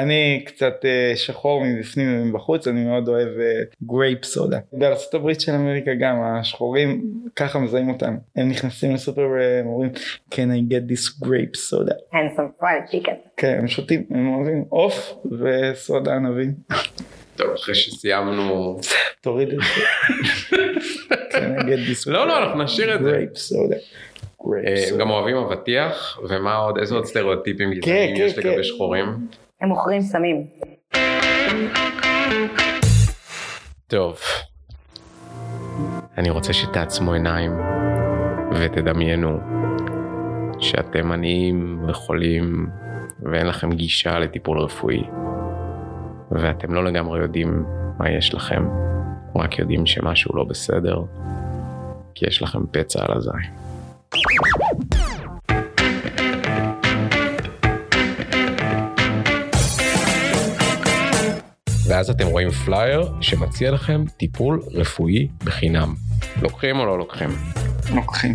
אני קצת אה, שחור מבפנים ומבחוץ, אני מאוד אוהב grape soda. בארצות הברית של אמריקה גם השחורים ככה מזהים אותם. הם נכנסים לסופר ואומרים can I get this grape soda. and some fried chicken. כן, הם שותים, הם אוהבים עוף וסודה ענבים. טוב, אחרי שסיימנו... תוריד את זה. can I get this לא, לא, אנחנו נשאיר את זה. grape soda. grape אה, הם. גם אוהבים אבטיח, ומה עוד, איזה עוד סטריאוטיפים גזעניים כן, יש כן. לגבי שחורים? הם מוכרים סמים. טוב, אני רוצה שתעצמו עיניים ותדמיינו שאתם עניים וחולים ואין לכם גישה לטיפול רפואי ואתם לא לגמרי יודעים מה יש לכם, רק יודעים שמשהו לא בסדר כי יש לכם פצע על הזין. ואז אתם רואים פלייר שמציע לכם טיפול רפואי בחינם. לוקחים או לא לוקחים? לוקחים.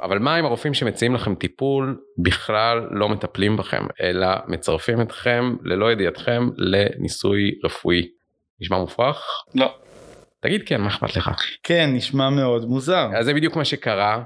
אבל מה עם הרופאים שמציעים לכם טיפול בכלל לא מטפלים בכם, אלא מצרפים אתכם ללא ידיעתכם לניסוי רפואי? נשמע מופרך? לא. תגיד כן, מה אכפת לך? כן, נשמע מאוד מוזר. אז זה בדיוק מה שקרה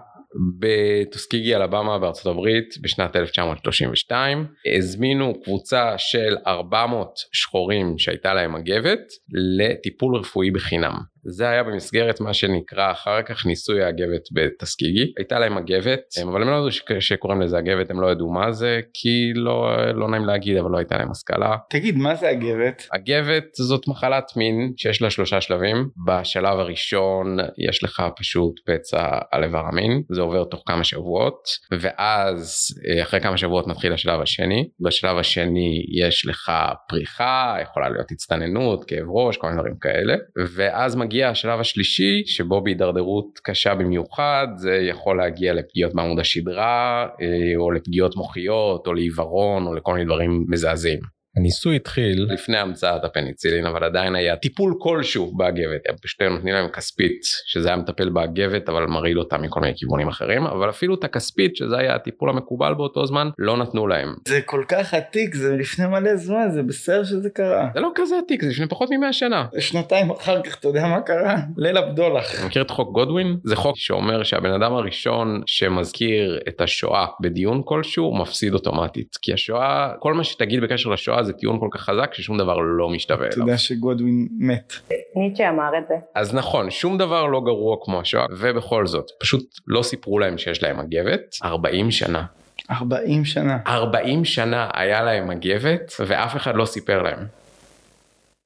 בטוסקיגי אלבמה בארצות הברית בשנת 1932 הזמינו קבוצה של 400 שחורים שהייתה להם מגבת לטיפול רפואי בחינם. זה היה במסגרת מה שנקרא אחר כך ניסוי האגבת בטסקיגי הייתה להם מגבת אבל הם לא ידעו ש- שקוראים לזה אגבת הם לא ידעו מה זה כי לא לא נעים להגיד אבל לא הייתה להם השכלה תגיד, מה זה הגבת? הגבת זאת מחלת מין שיש לה שלושה שלבים. בשלב הראשון יש לך פשוט פצע על איבר המין, זה עובר תוך כמה שבועות, ואז אה, אחרי כמה שבועות מתחיל השלב השני. בשלב השני יש לך פריחה, יכולה להיות הצטננות, כאב ראש, כל מיני דברים כאלה, ואז מגיע השלב השלישי שבו בהידרדרות קשה במיוחד זה יכול להגיע לפגיעות בעמוד השדרה, אה, או לפגיעות מוחיות, או לעיוורון, או לכל מיני דברים מזעזעים. הניסוי התחיל לפני המצאת הפניצילין אבל עדיין היה טיפול כלשהו באגבת הם פשוט נותנים להם כספית שזה היה מטפל באגבת אבל מרעיל אותה מכל מיני כיוונים אחרים אבל אפילו את הכספית שזה היה הטיפול המקובל באותו זמן לא נתנו להם. זה כל כך עתיק, זה לפני מלא זמן, זה בסדר שזה קרה. זה לא כזה עתיק זה לפני פחות ממאה שנה. שנתיים אחר כך, אתה יודע מה קרה? ליל הבדולח. אתה מכיר את חוק גודווין? זה חוק שאומר שהבן אדם הראשון שמזכיר את השואה בדיון כלשהו מפסיד אוטומטית כי השואה כל מה שתגיד בקשר לשואה זה טיעון כל כך חזק ששום דבר לא משתווה אתה אליו. יודע שגודווין מת. ניטשה אמר את זה. אז נכון שום דבר לא גרוע כמו השואה ובכל זאת פשוט לא סיפרו להם שיש להם מגבת 40 שנה 40 שנה. 40 שנה היה להם מגבת ואף אחד לא סיפר להם.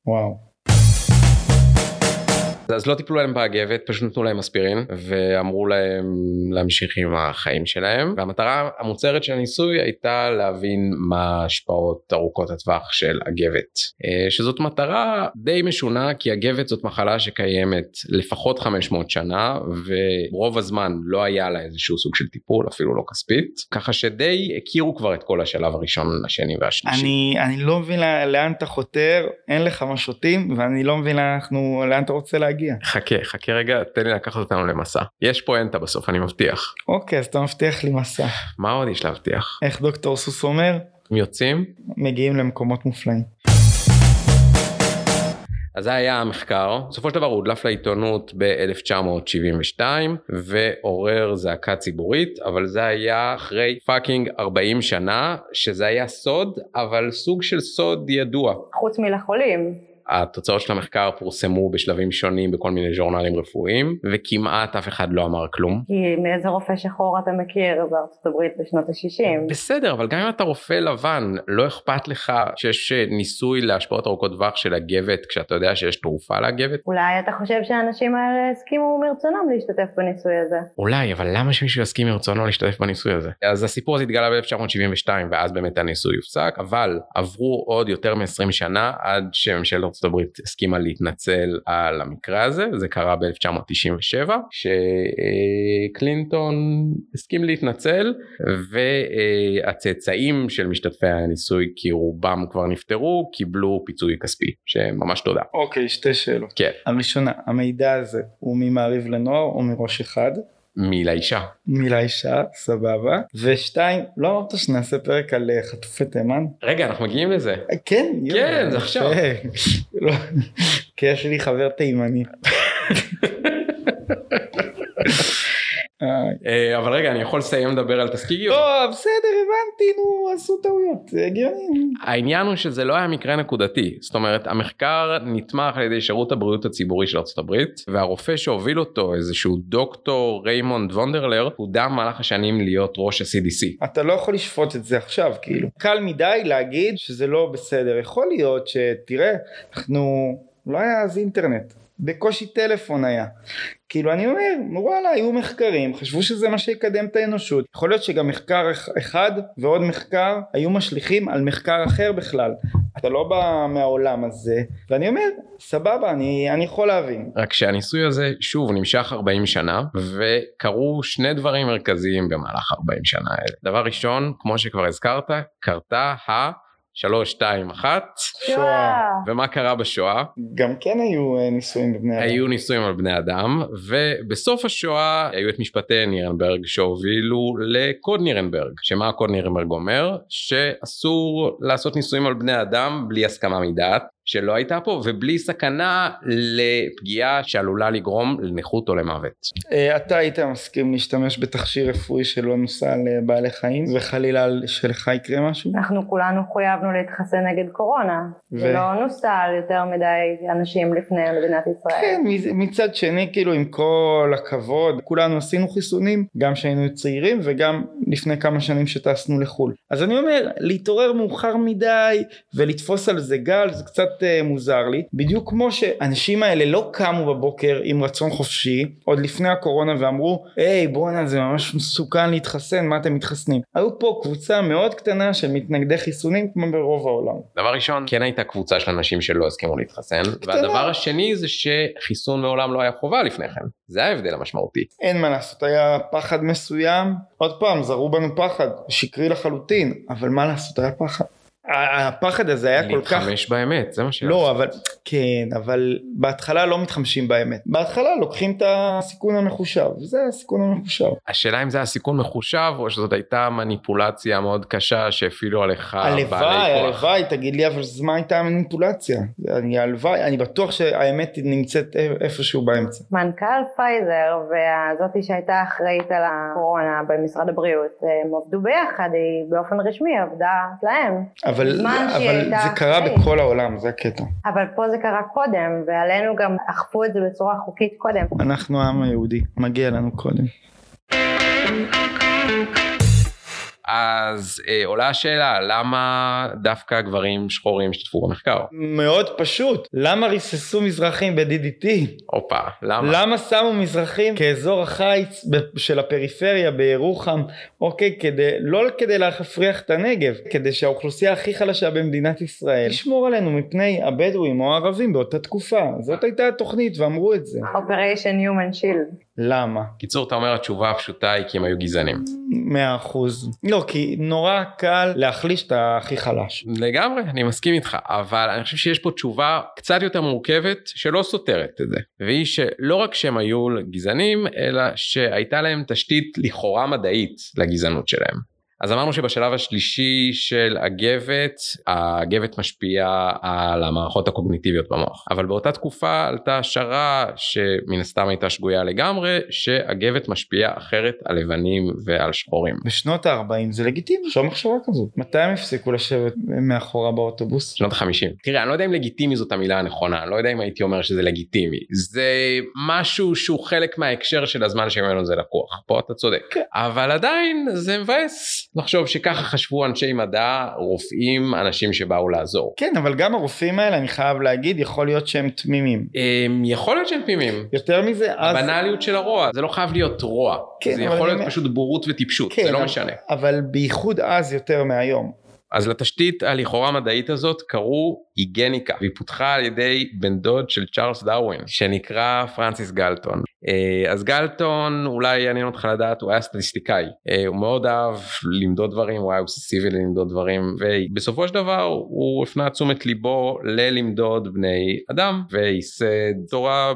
וואו. אז לא טיפלו להם באגבת פשוט נתנו להם אספירין ואמרו להם להמשיך עם החיים שלהם והמטרה המוצהרת של הניסוי הייתה להבין מה ההשפעות ארוכות הטווח של אגבת אה, שזאת מטרה די משונה כי אגבת זאת מחלה שקיימת לפחות 500 שנה ורוב הזמן לא היה לה איזשהו סוג של טיפול אפילו לא כספית ככה שדי הכירו כבר את כל השלב הראשון השני והשלישי. אני, אני לא מבין לאן אתה חותר, אין לך מה שותים, ואני לא מבין לאן אנחנו, לאן אתה רוצה להגיע. חכה חכה רגע תן לי לקחת אותנו למסע יש פואנטה בסוף אני מבטיח אוקיי, אז אתה מבטיח לי מסע. מה עוד יש להבטיח איך דוקטור סוס אומר? הם יוצאים מגיעים למקומות מופלאים. אז זה היה המחקר בסופו של דבר הוא הודלף לעיתונות ב-1972 ועורר זעקה ציבורית אבל זה היה אחרי fucking 40 שנה שזה היה סוד אבל סוג של סוד ידוע. חוץ מלחולים. התוצאות של המחקר פורסמו בשלבים שונים בכל מיני ז'ורנלים רפואיים וכמעט אף אחד לא אמר כלום. כי מאיזה רופא שחור אתה מכיר בארצות הברית בשנות ה-60? בסדר אבל גם אם אתה רופא לבן לא אכפת לך שיש ניסוי להשפעות ארוכות טווח של הגבת כשאתה יודע שיש תרופה להגבת אולי אתה חושב שהאנשים האלה הסכימו מרצונם להשתתף בניסוי הזה. אולי אבל למה שמישהו יסכים מרצונו להשתתף בניסוי הזה אז הסיפור הזה התגלה ב-1972 ואז באמת הניסוי הופסק אבל עברו עוד יותר מ-20 שנה עד שממשלת ארצות הברית הסכימה להתנצל על המקרה הזה זה קרה ב-1997 שקלינטון הסכים להתנצל והצאצאים של משתתפי הניסוי כי רובם כבר נפטרו קיבלו פיצוי כספי שממש תודה. אוקיי, שתי שאלות. כן. הראשונה, המידע הזה הוא ממעריב לנוער או מראש אחד? מלאישה. מילה אישה סבבה ושתיים לא אמרת שנעשה פרק על אה, חטופי תימן רגע אנחנו מגיעים לזה. אה, כן כן, יאללה, זה עכשיו. לא, כי יש לי חבר תימני. אה, אבל רגע אני יכול לסיים לדבר על טסקיגי. לא בסדר הבנתי נו עשו טעויות זה הגיוני. העניין הוא שזה לא היה מקרה נקודתי זאת אומרת המחקר נתמך על ידי שירות הבריאות הציבורי של ארה"ב והרופא שהוביל אותו איזשהו דוקטור ריימונד וונדרלר הודע במהלך השנים להיות ראש ה-CDC. אתה לא יכול לשפוט את זה עכשיו כאילו קל מדי להגיד שזה לא בסדר יכול להיות שתראה אנחנו לא היה אז אינטרנט בקושי טלפון היה כאילו אני אומר וואלה היו מחקרים חשבו שזה מה שיקדם את האנושות. יכול להיות שגם מחקר אח- אחד ועוד מחקר היו משליכים על מחקר אחר בכלל. אתה לא בא מהעולם הזה ואני אומר סבבה אני, אני יכול להבין. רק שהניסוי הזה שוב נמשך 40 שנה וקרו שני דברים מרכזיים במהלך 40 שנה האלה. דבר ראשון כמו שכבר הזכרת קרתה ה... 3, 2, 1 שואה. ומה קרה בשואה? גם כן היו אה, ניסויים בבני אדם. היו ניסויים על בני אדם ובסוף השואה היו את משפטי נירנברג שהובילו לקוד נירנברג. שמה הקוד נירנברג אומר? שאסור לעשות ניסויים על בני אדם בלי הסכמה מדעת שלא הייתה פה ובלי סכנה לפגיעה שעלולה לגרום לנכות או למוות. אה, אתה היית מסכים להשתמש בתכשיר רפואי שלא נוסע על אה, חיים וחלילה שלך יקרה משהו? אנחנו כולנו חויבנו להתחסן נגד קורונה. ו- ולא נוסע על יותר מדי אנשים לפני מדינת ישראל. כן, מצד שני כאילו עם כל הכבוד כולנו עשינו חיסונים גם כשהיינו צעירים וגם לפני כמה שנים שטסנו לחו"ל אז אני אומר להתעורר מאוחר מדי ולתפוס על זה גל זה קצת uh, מוזר לי. בדיוק כמו שהאנשים האלה לא קמו בבוקר עם רצון חופשי עוד לפני הקורונה ואמרו היי בואנה זה ממש מסוכן להתחסן מה אתם מתחסנים? היו פה קבוצה מאוד קטנה של מתנגדי חיסונים כמו ברוב העולם. דבר ראשון כן הייתה קבוצה של אנשים שלא הסכימו להתחסן והדבר השני זה שחיסון מעולם לא היה חובה לפני כן. זה ההבדל המשמעותי. אין מה לעשות היה פחד מסוים. עוד פעם זרו בנו פחד שקרי לחלוטין אבל מה לעשות היה פחד. הפחד הזה היה כל כך להתחמש באמת זה מה ש... לא אבל כן אבל בהתחלה לא מתחמשים באמת. בהתחלה לוקחים את הסיכון המחושב זה הסיכון המחושב. השאלה אם זה היה סיכון מחושב או שזאת הייתה מניפולציה מאוד קשה שהפעילו עליך הלוואי בעלי כוח. הלוואי תגיד לי אבל מה הייתה המניפולציה אני הלוואי אני בטוח שהאמת נמצאת איפשהו באמצע. מנכ"ל פייזר והזאתי שהייתה אחראית על הקורונה במשרד הבריאות, הם עבדו ביחד, היא באופן רשמי עבדה להם. אבל בזמן שהיא אבל זה קרה אחראית. בכל העולם זה הקטע אבל פה זה קרה קודם, ועלינו גם אכפו את זה בצורה חוקית קודם. אנחנו העם היהודי מגיע לנו קודם. אז אה, עולה השאלה למה דווקא גברים שחורים השתתפו במחקר? מאוד פשוט למה ריססו מזרחים ב-DDT הופה למה? למה שמו מזרחים כאזור החיץ של הפריפריה בירוחם אוקיי כדי לא כדי להפריח את הנגב כדי שהאוכלוסייה הכי חלשה במדינת ישראל תשמור עלינו מפני הבדואים או הערבים באותה תקופה זאת הייתה התוכנית ואמרו את זה Operation Human Shield. למה קיצור אתה אומר התשובה הפשוטה היא כי הם היו גזענים. מאה אחוז לא כי נורא קל להחליש את הכי חלש לגמרי אני מסכים איתך אבל אני חושב שיש פה תשובה קצת יותר מורכבת שלא סותרת את זה והיא שלא רק שהם היו גזענים אלא שהייתה להם תשתית לכאורה מדעית לגזענות שלהם. אז אמרנו שבשלב השלישי של הגבת, הגבת משפיעה על המערכות הקוגניטיביות במוח. אבל באותה תקופה עלתה השערה שמן הסתם הייתה שגויה לגמרי, שהגבת משפיעה אחרת על לבנים ועל שחורים. בשנות ה-40 זה לגיטימי עכשיו מחשבה כזאת מתי הם הפסיקו לשבת מאחורה באוטובוס שנות החמישים. תראה אני לא יודע אם לגיטימי זאת המילה הנכונה אני לא יודע אם הייתי אומר שזה לגיטימי זה משהו שהוא חלק מההקשר של הזמן שממנו זה לקוח פה אתה צודק כן. אבל עדיין זה מבאס לחשוב שככה חשבו אנשי מדע רופאים אנשים שבאו לעזור. כן אבל גם הרופאים האלה אני חייב להגיד יכול להיות שהם תמימים אמ, יכול להיות שהם תמימים. יותר מזה אז הבנאליות של הרוע זה לא חייב להיות רוע כן, זה יכול אני להיות אומר- פשוט בורות וטיפשות כן, זה לא אבל- משנה. אבל בייחוד אז יותר מהיום אז לתשתית הלכאורה מדעית הזאת קראו היגניקה והיא פותחה על ידי בן דוד של צ'ארלס דרווין שנקרא פרנסיס גלטון. אה, אז גלטון אולי יעניין אותך לדעת הוא היה סטטיסטיקאי אה, הוא מאוד אהב למדוד דברים הוא היה אובססיבי ללמדוד דברים ובסופו של דבר הוא הפנה תשומת ליבו ללמדוד בני אדם וייסד תורה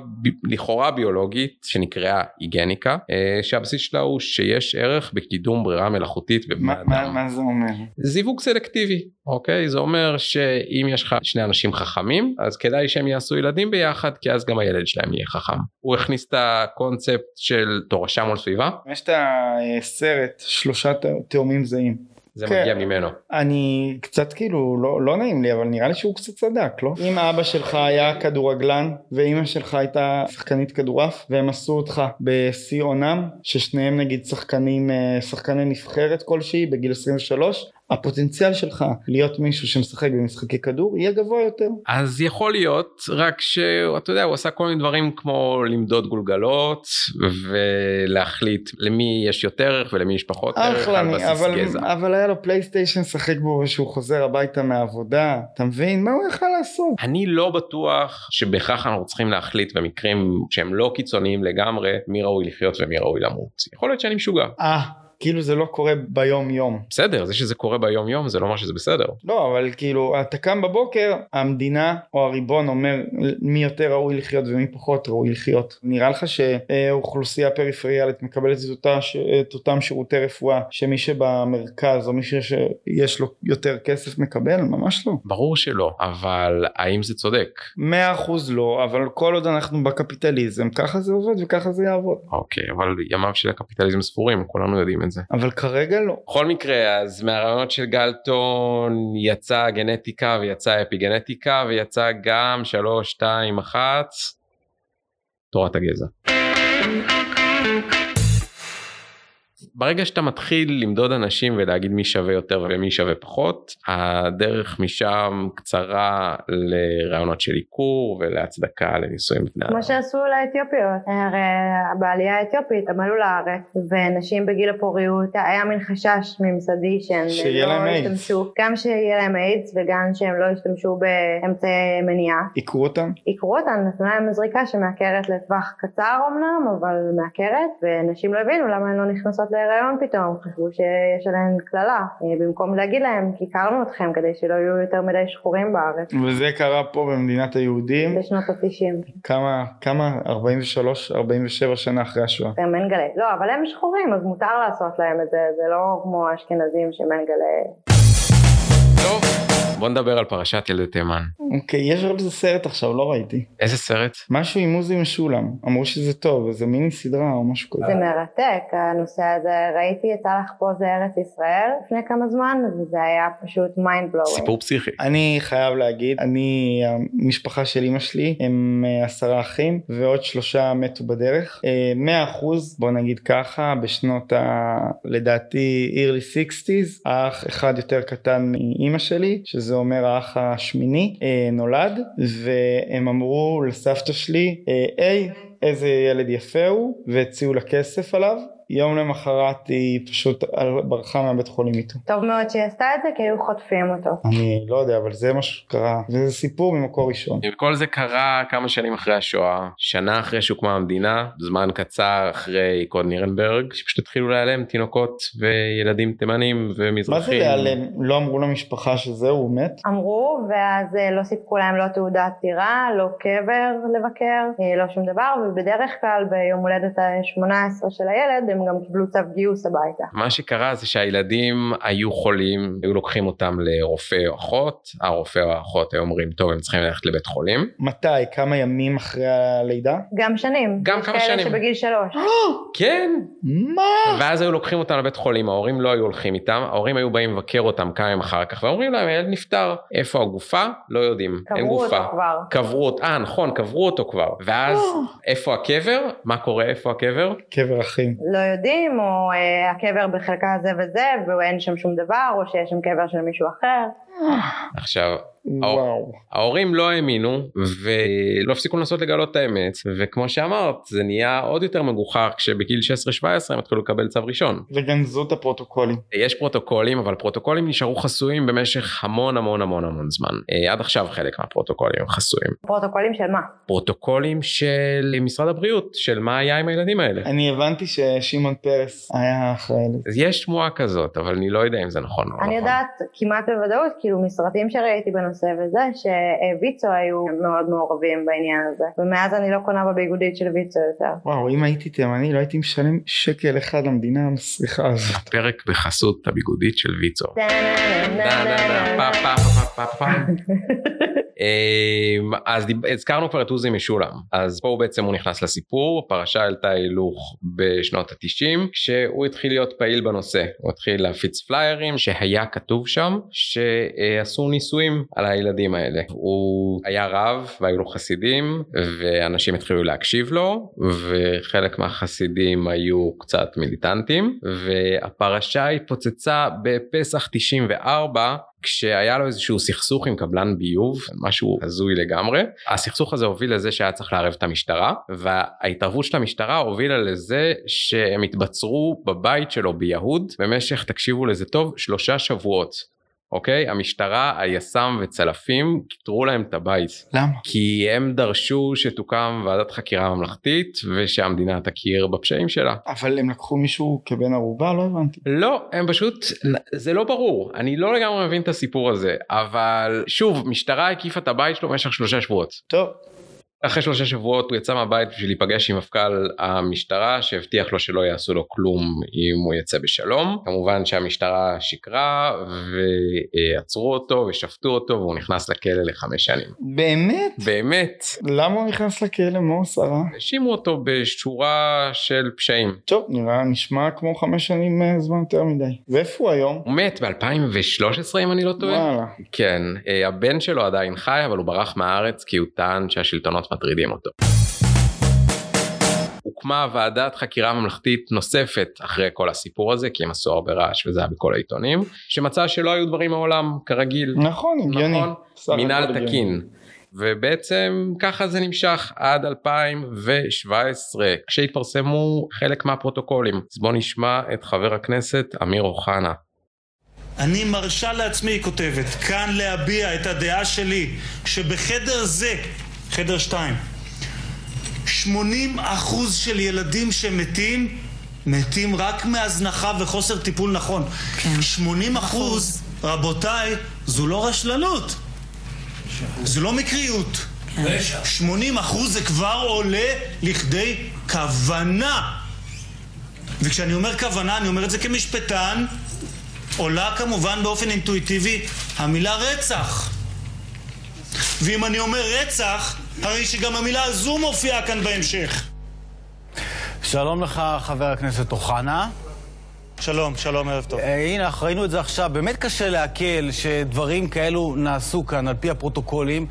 לכאורה ביולוגית שנקראה היגניקה אה, שהבסיס שלה הוא שיש ערך בקידום ברירה מלאכותית בבני אדם. מה, מה זה אומר? זיווג סלקטיבי אוקיי זה אומר שאם יש לך שני אנשים חכמים אז כדאי שהם יעשו ילדים ביחד כי אז גם הילד שלהם יהיה חכם. הוא הכניס את הקונספט של תורשה מול סביבה. יש את הסרט שלושה תאומים זהים. זה כן. מגיע ממנו. אני קצת כאילו לא, לא נעים לי אבל נראה לי שהוא קצת צדק לא? אם אבא שלך היה כדורגלן ואימא שלך הייתה שחקנית כדורעף והם עשו אותך בשיא עונם ששניהם נגיד שחקנים אה, שחקני נבחרת כלשהי בגיל 23 הפוטנציאל שלך להיות מישהו שמשחק במשחקי כדור יהיה גבוה יותר. אז יכול להיות רק שאתה יודע הוא עשה כל מיני דברים כמו למדוד גולגלות ולהחליט למי יש יותר ערך ולמי יש פחות ערך על בסיס אבל, גזע. אבל היה לו פלייסטיישן לשחק בו ושהוא חוזר הביתה מהעבודה אתה מבין מה הוא יכל לעשות. אני לא בטוח שבהכרח אנחנו צריכים להחליט במקרים שהם לא קיצוניים לגמרי מי ראוי לחיות ומי ראוי למות יכול להיות שאני משוגע. אה. כאילו זה לא קורה ביום יום. בסדר זה שזה קורה ביום יום זה לא אומר שזה בסדר. לא אבל כאילו אתה קם בבוקר המדינה או הריבון אומר מי יותר ראוי לחיות ומי פחות ראוי לחיות. נראה לך שאוכלוסייה פריפריאלית מקבלת את, אותה, את אותם שירותי רפואה שמי שבמרכז או מי שיש לו יותר כסף מקבל? ממש לא. ברור שלא אבל האם זה צודק? 100% לא אבל כל עוד אנחנו בקפיטליזם ככה זה עובד וככה זה יעבוד. אוקיי אבל ימיו של הקפיטליזם ספורים כולנו יודעים את זה. אבל כרגע לא. בכל מקרה אז מהרעיונות של גלטון יצא גנטיקה ויצא אפיגנטיקה ויצא גם 3, 2, 1 תורת הגזע. ברגע שאתה מתחיל למדוד אנשים ולהגיד מי שווה יותר ומי שווה פחות הדרך משם קצרה לרעיונות של עיקור ולהצדקה לנישואים בני כמו שעשו לאתיופיות הרי בעלייה האתיופית הם עלו לארץ ונשים בגיל הפוריות היה מין חשש ממסדי שהן לא ישתמשו גם שיהיה להם איידס וגם שהם לא ישתמשו באמצעי מניעה. עיקרו אותם? עיקרו אותם נתנו להם זריקה שמעקרת לטווח קצר אמנם אבל מעקרת ונשים לא הבינו למה הן לא נכנסות להיריון פתאום, חשבו שיש עליהן קללה, אה, במקום להגיד להם כי הכרנו אתכם כדי שלא יהיו יותר מדי שחורים בארץ. וזה קרה פה במדינת היהודים? בשנות ה-90. כמה, כמה? 43, 47 שנה אחרי השואה. זה מנגלה. לא, אבל הם שחורים אז מותר לעשות להם את זה, זה לא כמו האשכנזים שמנגלה. טוב. בוא נדבר על פרשת ילדי תימן. אוקיי, יש על זה סרט עכשיו, לא ראיתי. איזה סרט? משהו עם עוזי משולם, אמרו שזה טוב, זה מיני סדרה או משהו כזה. זה מרתק, הנושא הזה, ראיתי יצא לך פה זה ארץ ישראל לפני כמה זמן, וזה היה פשוט mind blow. סיפור פסיכי. אני חייב להגיד, אני, המשפחה של אמא שלי, הם אה, עשרה אחים, ועוד שלושה מתו בדרך. אה, מאה אחוז, בוא נגיד ככה, בשנות ה... לדעתי early 60's, האח אחד יותר קטן מאמא שלי, שזה זה אומר האח השמיני אה, נולד והם אמרו לסבתא שלי אה, היי איזה ילד יפה הוא והציעו לה כסף עליו יום למחרת היא פשוט ברחה מהבית חולים איתו. טוב מאוד שהיא עשתה את זה כי היו חוטפים אותו. אני לא יודע אבל זה מה שקרה וזה סיפור ממקור ראשון. כל זה קרה כמה שנים אחרי השואה שנה אחרי שהוקמה המדינה זמן קצר אחרי קוד נירנברג שפשוט התחילו להיעלם תינוקות וילדים תימנים ומזרחים. מה זה להיעלם? לא אמרו למשפחה שזהו הוא מת? אמרו ואז אה, לא סיפקו להם לא תעודת טירה לא קבר לבקר אה, לא שום דבר ובדרך כלל ביום הולדת ה-18 של הילד הם גם קיבלו צו גיוס הביתה. מה שקרה זה שהילדים היו חולים, היו לוקחים אותם לרופא או אחות, הרופא או האחות היו אומרים טוב הם צריכים ללכת לבית חולים. מתי? כמה ימים אחרי הלידה? גם שנים. גם כמה שנים. יש כאלה שבגיל שלוש. כן. מה? ואז היו לוקחים אותם לבית חולים, ההורים לא היו הולכים איתם, ההורים היו באים לבקר אותם כמה ימים אחר כך ואומרים להם הילד נפטר. איפה הגופה? לא יודעים. אין גופה. קברו אותו כבר. קברו אותו, אה נכון, קברו אותו כבר. ואז איפה הקבר? מה קורה? איפה הקבר? קבר אחים. לא יודעים, או אה, הקבר בחלקה זה וזה, ואין שם שום דבר, או שיש שם קבר של מישהו אחר. עכשיו וואו. ההורים לא האמינו ולא הפסיקו לנסות לגלות את האמת וכמו שאמרת זה נהיה עוד יותר מגוחך כשבגיל 16-17 הם התחילו לקבל צו ראשון. וגנזו את הפרוטוקולים. יש פרוטוקולים אבל פרוטוקולים נשארו חסויים במשך המון המון המון המון זמן אה, עד עכשיו חלק מהפרוטוקולים הם חסויים. פרוטוקולים של מה? פרוטוקולים של משרד הבריאות של מה היה עם הילדים האלה. אני הבנתי ששמעון פרס היה אחראי לזה. אז יש שמועה כזאת אבל אני לא יודע אם זה נכון או לא אני נכון. יודעת כמעט בוודאות, כאילו מסרטים שראיתי בנושא וזה, שוויצו היו מאוד מעורבים בעניין הזה. ומאז אני לא קונה בביגודית של ויצו יותר. וואו אם הייתי תימני לא הייתי משלם שקל אחד למדינה המסריחה הזאת. פרק בחסות הביגודית של ויצו. אז הזכרנו כבר את עוזי משולם אז פה בעצם הוא נכנס לסיפור הפרשה העלתה הילוך בשנות התשעים כשהוא התחיל להיות פעיל בנושא הוא התחיל להפיץ פליירים שהיה כתוב שם שעשו ניסויים על הילדים האלה הוא היה רב והיו לו חסידים ואנשים התחילו להקשיב לו וחלק מהחסידים היו קצת מיליטנטים והפרשה התפוצצה בפסח 94 כשהיה לו איזשהו סכסוך עם קבלן ביוב משהו הזוי לגמרי הסכסוך הזה הוביל לזה שהיה צריך לערב את המשטרה וההתערבות של המשטרה הובילה לזה שהם התבצרו בבית שלו ביהוד במשך תקשיבו לזה טוב שלושה שבועות. אוקיי המשטרה היס"מ וצלפים קיטרו להם את הבית למה? כי הם דרשו שתוקם ועדת חקירה ממלכתית ושהמדינה תכיר בפשעים שלה. אבל הם לקחו מישהו כבן ערובה? לא הבנתי. לא הם פשוט זה לא ברור אני לא לגמרי מבין את הסיפור הזה אבל שוב משטרה הקיפה את הבית שלו במשך שלושה שבועות. טוב. אחרי שלושה שבועות הוא יצא מהבית בשביל להיפגש עם מפכ"ל המשטרה שהבטיח לו שלא יעשו לו כלום אם הוא יצא בשלום כמובן שהמשטרה שיקרה ועצרו אותו ושפטו אותו והוא נכנס לכלא לחמש שנים. באמת? באמת למה הוא נכנס לכלא? מה הוא רע? האשימו אותו בשורה של פשעים. טוב נראה נשמע כמו חמש שנים אה, זמן יותר מדי. ואיפה הוא היום? הוא מת ב-2013 אם אני לא טועה. וואלה. כן, אה, הבן שלו עדיין חי אבל הוא ברח מהארץ כי הוא טען שהשלטונות מטרידים אותו. הוקמה ועדת חקירה ממלכתית נוספת אחרי כל הסיפור הזה כי הם עשו הרבה רעש וזה היה בכל העיתונים שמצא שלא היו דברים מעולם כרגיל נכון הגיוני. נכון מינהל. תקין ובעצם ככה זה נמשך עד 2017 כשהתפרסמו חלק מהפרוטוקולים אז בוא נשמע את חבר הכנסת אמיר אוחנה אני מרשה לעצמי, היא כותבת, כאן להביע את הדעה שלי שבחדר זה, חדר שתיים, 80 אחוז של ילדים שמתים, מתים רק מהזנחה וחוסר טיפול נכון. כן. 80 אחוז, רבותיי, זו לא רשלנות. זו לא מקריות. 80 אחוז זה כבר עולה לכדי כוונה. וכשאני אומר כוונה, אני אומר את זה כמשפטן, עולה כמובן באופן אינטואיטיבי המילה רצח. ואם אני אומר רצח, הרי שגם המילה הזו מופיעה כאן בהמשך. שלום לך, חבר הכנסת אוחנה. שלום, שלום, ערב טוב. אה, הנה, אנחנו ראינו את זה עכשיו. באמת קשה לעכל שדברים כאלו נעשו כאן על פי הפרוטוקולים.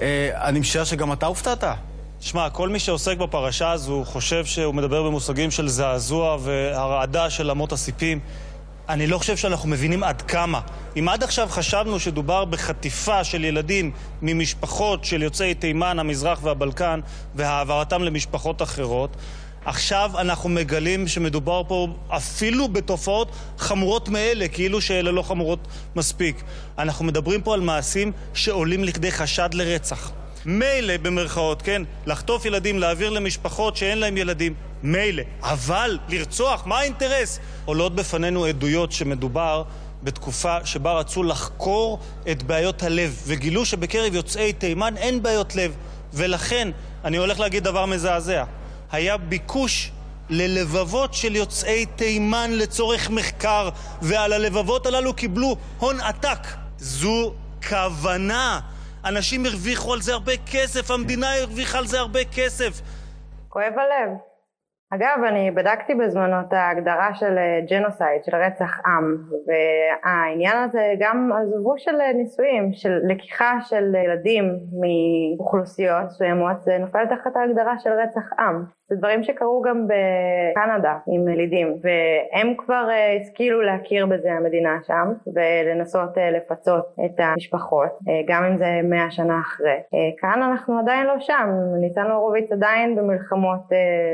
אה, אני משער שגם אתה הופתעת. שמע, כל מי שעוסק בפרשה הזו חושב שהוא מדבר במושגים של זעזוע והרעדה של אמות הסיפים. אני לא חושב שאנחנו מבינים עד כמה. אם עד עכשיו חשבנו שדובר בחטיפה של ילדים ממשפחות של יוצאי תימן, המזרח והבלקן והעברתם למשפחות אחרות, עכשיו אנחנו מגלים שמדובר פה אפילו בתופעות חמורות מאלה, כאילו שאלה לא חמורות מספיק. אנחנו מדברים פה על מעשים שעולים לכדי חשד לרצח. מילא במרכאות, כן? לחטוף ילדים, להעביר למשפחות שאין להם ילדים, מילא. אבל לרצוח, מה האינטרס? עולות בפנינו עדויות שמדובר בתקופה שבה רצו לחקור את בעיות הלב, וגילו שבקרב יוצאי תימן אין בעיות לב. ולכן, אני הולך להגיד דבר מזעזע. היה ביקוש ללבבות של יוצאי תימן לצורך מחקר, ועל הלבבות הללו קיבלו הון עתק. זו כוונה. אנשים הרוויחו על זה הרבה כסף, המדינה הרוויחה על זה הרבה כסף. כואב הלב. אגב, אני בדקתי בזמנו את ההגדרה של ג'נוסייד, של רצח עם, והעניין הזה גם עזבו של נישואים, של לקיחה של ילדים מאוכלוסיות מסוימות, זה נופל תחת ההגדרה של רצח עם. זה דברים שקרו גם בקנדה עם ילידים, והם כבר אה, השכילו להכיר בזה המדינה שם, ולנסות אה, לפצות את המשפחות, אה, גם אם זה מאה שנה אחרי. כאן אנחנו עדיין לא שם, ניצן הורוביץ עדיין במלחמות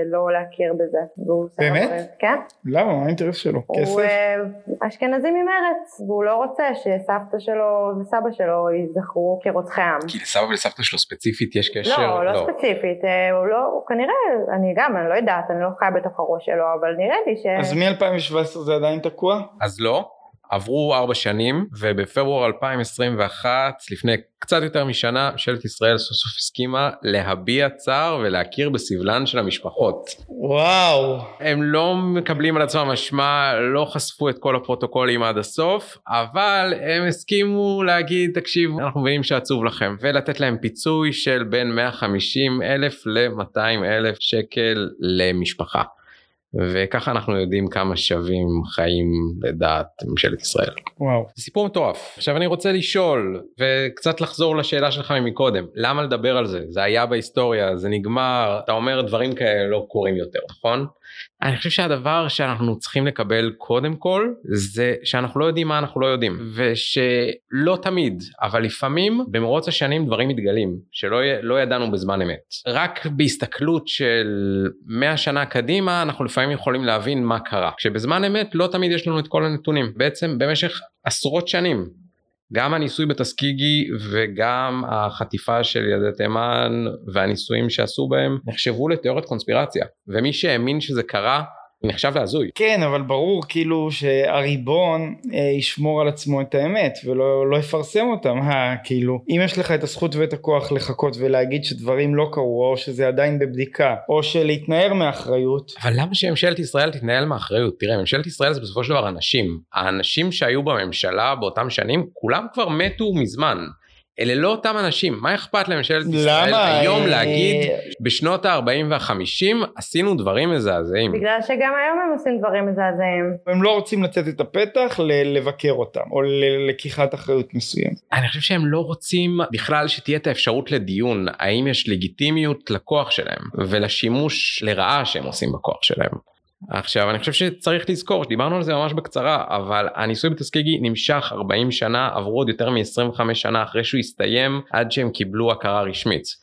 לא להכיר בזה. באמת? כן. למה? מה האינטרס שלו? כסף? הוא אשכנזי ממרץ, והוא לא רוצה שסבתא שלו וסבא שלו ייזכרו כרוצחי עם. כי לסבא ולסבתא שלו ספציפית יש קשר? לא, לא, לא. ספציפית, הוא לא, הוא כנראה, אני גם, אני לא יודעת, אני לא חיה בתוך הראש שלו, אבל נראה לי ש... אז מ-2017 זה עדיין תקוע? אז לא. עברו ארבע שנים ובפברואר 2021 לפני קצת יותר משנה ממשלת ישראל סוף סוף הסכימה להביע צער ולהכיר בסבלן של המשפחות. וואו. הם לא מקבלים על עצמם אשמה לא חשפו את כל הפרוטוקולים עד הסוף אבל הם הסכימו להגיד תקשיב אנחנו מבינים שעצוב לכם ולתת להם פיצוי של בין 150 אלף ל-200 אלף שקל למשפחה. וככה אנחנו יודעים כמה שווים חיים לדעת ממשלת ישראל. וואו. סיפור מטורף. עכשיו אני רוצה לשאול וקצת לחזור לשאלה שלך מקודם למה לדבר על זה זה היה בהיסטוריה זה נגמר אתה אומר דברים כאלה לא קורים יותר נכון? אני חושב שהדבר שאנחנו צריכים לקבל קודם כל זה שאנחנו לא יודעים מה אנחנו לא יודעים ושלא תמיד אבל לפעמים במרוץ השנים דברים מתגלים שלא לא ידענו בזמן אמת. רק בהסתכלות של 100 שנה קדימה אנחנו לפעמים יכולים להבין מה קרה. כשבזמן אמת לא תמיד יש לנו את כל הנתונים. בעצם במשך עשרות שנים גם הניסוי בטסקיגי וגם החטיפה של ילדי תימן והניסויים שעשו בהם נחשבו לתיאוריית קונספירציה. ומי שהאמין שזה קרה נחשב להזוי. כן אבל ברור כאילו שהריבון אה, ישמור על עצמו את האמת ולא לא יפרסם אותם אה, כאילו אם יש לך את הזכות ואת הכוח לחכות ולהגיד שדברים לא קרו או שזה עדיין בבדיקה או שלהתנער מאחריות. אבל למה שממשלת ישראל תתנהל מאחריות תראה ממשלת ישראל זה בסופו של דבר אנשים האנשים שהיו בממשלה באותם שנים כולם כבר מתו מזמן. אלה לא אותם אנשים, מה אכפת לממשלת ישראל למה? היום להגיד בשנות ה-40 וה-50 עשינו דברים מזעזעים? בגלל שגם היום הם עושים דברים מזעזעים. הם לא רוצים לתת את הפתח לבקר אותם, או ללקיחת אחריות מסוים. אני חושב שהם לא רוצים בכלל שתהיה את האפשרות לדיון, האם יש לגיטימיות לכוח שלהם, ולשימוש לרעה שהם עושים בכוח שלהם. עכשיו אני חושב שצריך לזכור דיברנו על זה ממש בקצרה אבל הניסוי בטסקיגי נמשך 40 שנה עברו עוד יותר מ-25 שנה אחרי שהוא הסתיים עד שהם קיבלו הכרה רשמית.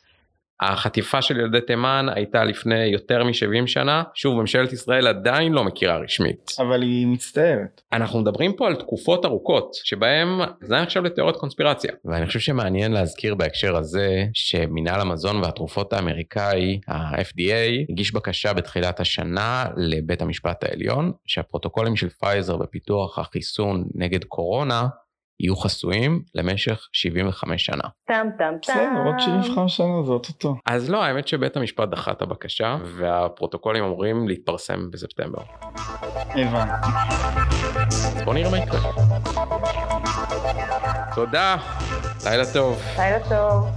החטיפה של ילדי תימן הייתה לפני יותר מ-70 שנה, שוב ממשלת ישראל עדיין לא מכירה רשמית. אבל היא מצטערת. אנחנו מדברים פה על תקופות ארוכות, שבהם זה נחשב לתיאוריית קונספירציה. ואני חושב שמעניין להזכיר בהקשר הזה, שמינהל המזון והתרופות האמריקאי, ה-FDA, הגיש בקשה בתחילת השנה לבית המשפט העליון, שהפרוטוקולים של פייזר בפיתוח החיסון נגד קורונה יהיו חסויים למשך 75 שנה. טם טם טם. בסדר, עוד 75 שנה זה אוטוטו. אז לא, האמת שבית המשפט דחה את הבקשה, והפרוטוקולים אמורים להתפרסם בספטמבר. הבנתי. אז בוא נראה מה יקרה. תודה, לילה טוב. לילה טוב.